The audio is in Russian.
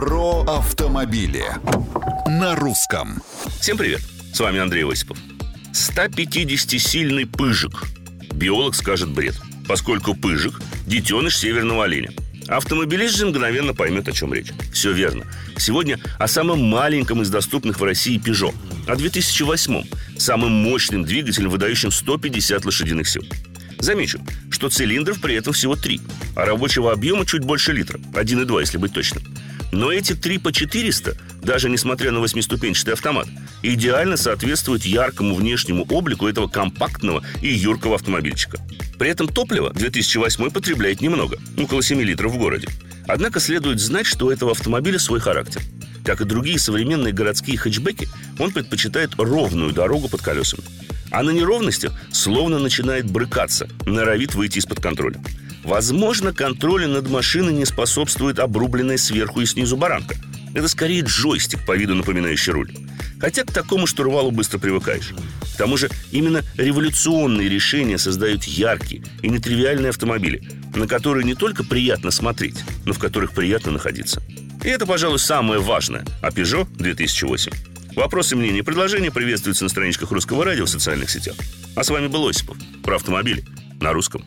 Про автомобили на русском. Всем привет, с вами Андрей Осипов 150-сильный пыжик Биолог скажет бред, поскольку пыжик – детеныш северного оленя Автомобилист же мгновенно поймет, о чем речь. Все верно. Сегодня о самом маленьком из доступных в России Peugeot. О 2008 самым мощным двигателем, выдающим 150 лошадиных сил. Замечу, что цилиндров при этом всего три, а рабочего объема чуть больше литра, 1,2, если быть точным. Но эти 3 по 400, даже несмотря на восьмиступенчатый автомат, идеально соответствуют яркому внешнему облику этого компактного и юркого автомобильчика. При этом топливо 2008 потребляет немного, около 7 литров в городе. Однако следует знать, что у этого автомобиля свой характер. Как и другие современные городские хэтчбеки, он предпочитает ровную дорогу под колесами – а на неровностях словно начинает брыкаться, норовит выйти из-под контроля. Возможно, контролю над машиной не способствует обрубленная сверху и снизу баранка. Это скорее джойстик, по виду напоминающий руль. Хотя к такому штурвалу быстро привыкаешь. К тому же именно революционные решения создают яркие и нетривиальные автомобили, на которые не только приятно смотреть, но в которых приятно находиться. И это, пожалуй, самое важное о Peugeot 2008. Вопросы, мнения и предложения приветствуются на страничках Русского радио в социальных сетях. А с вами был Осипов про автомобили на русском.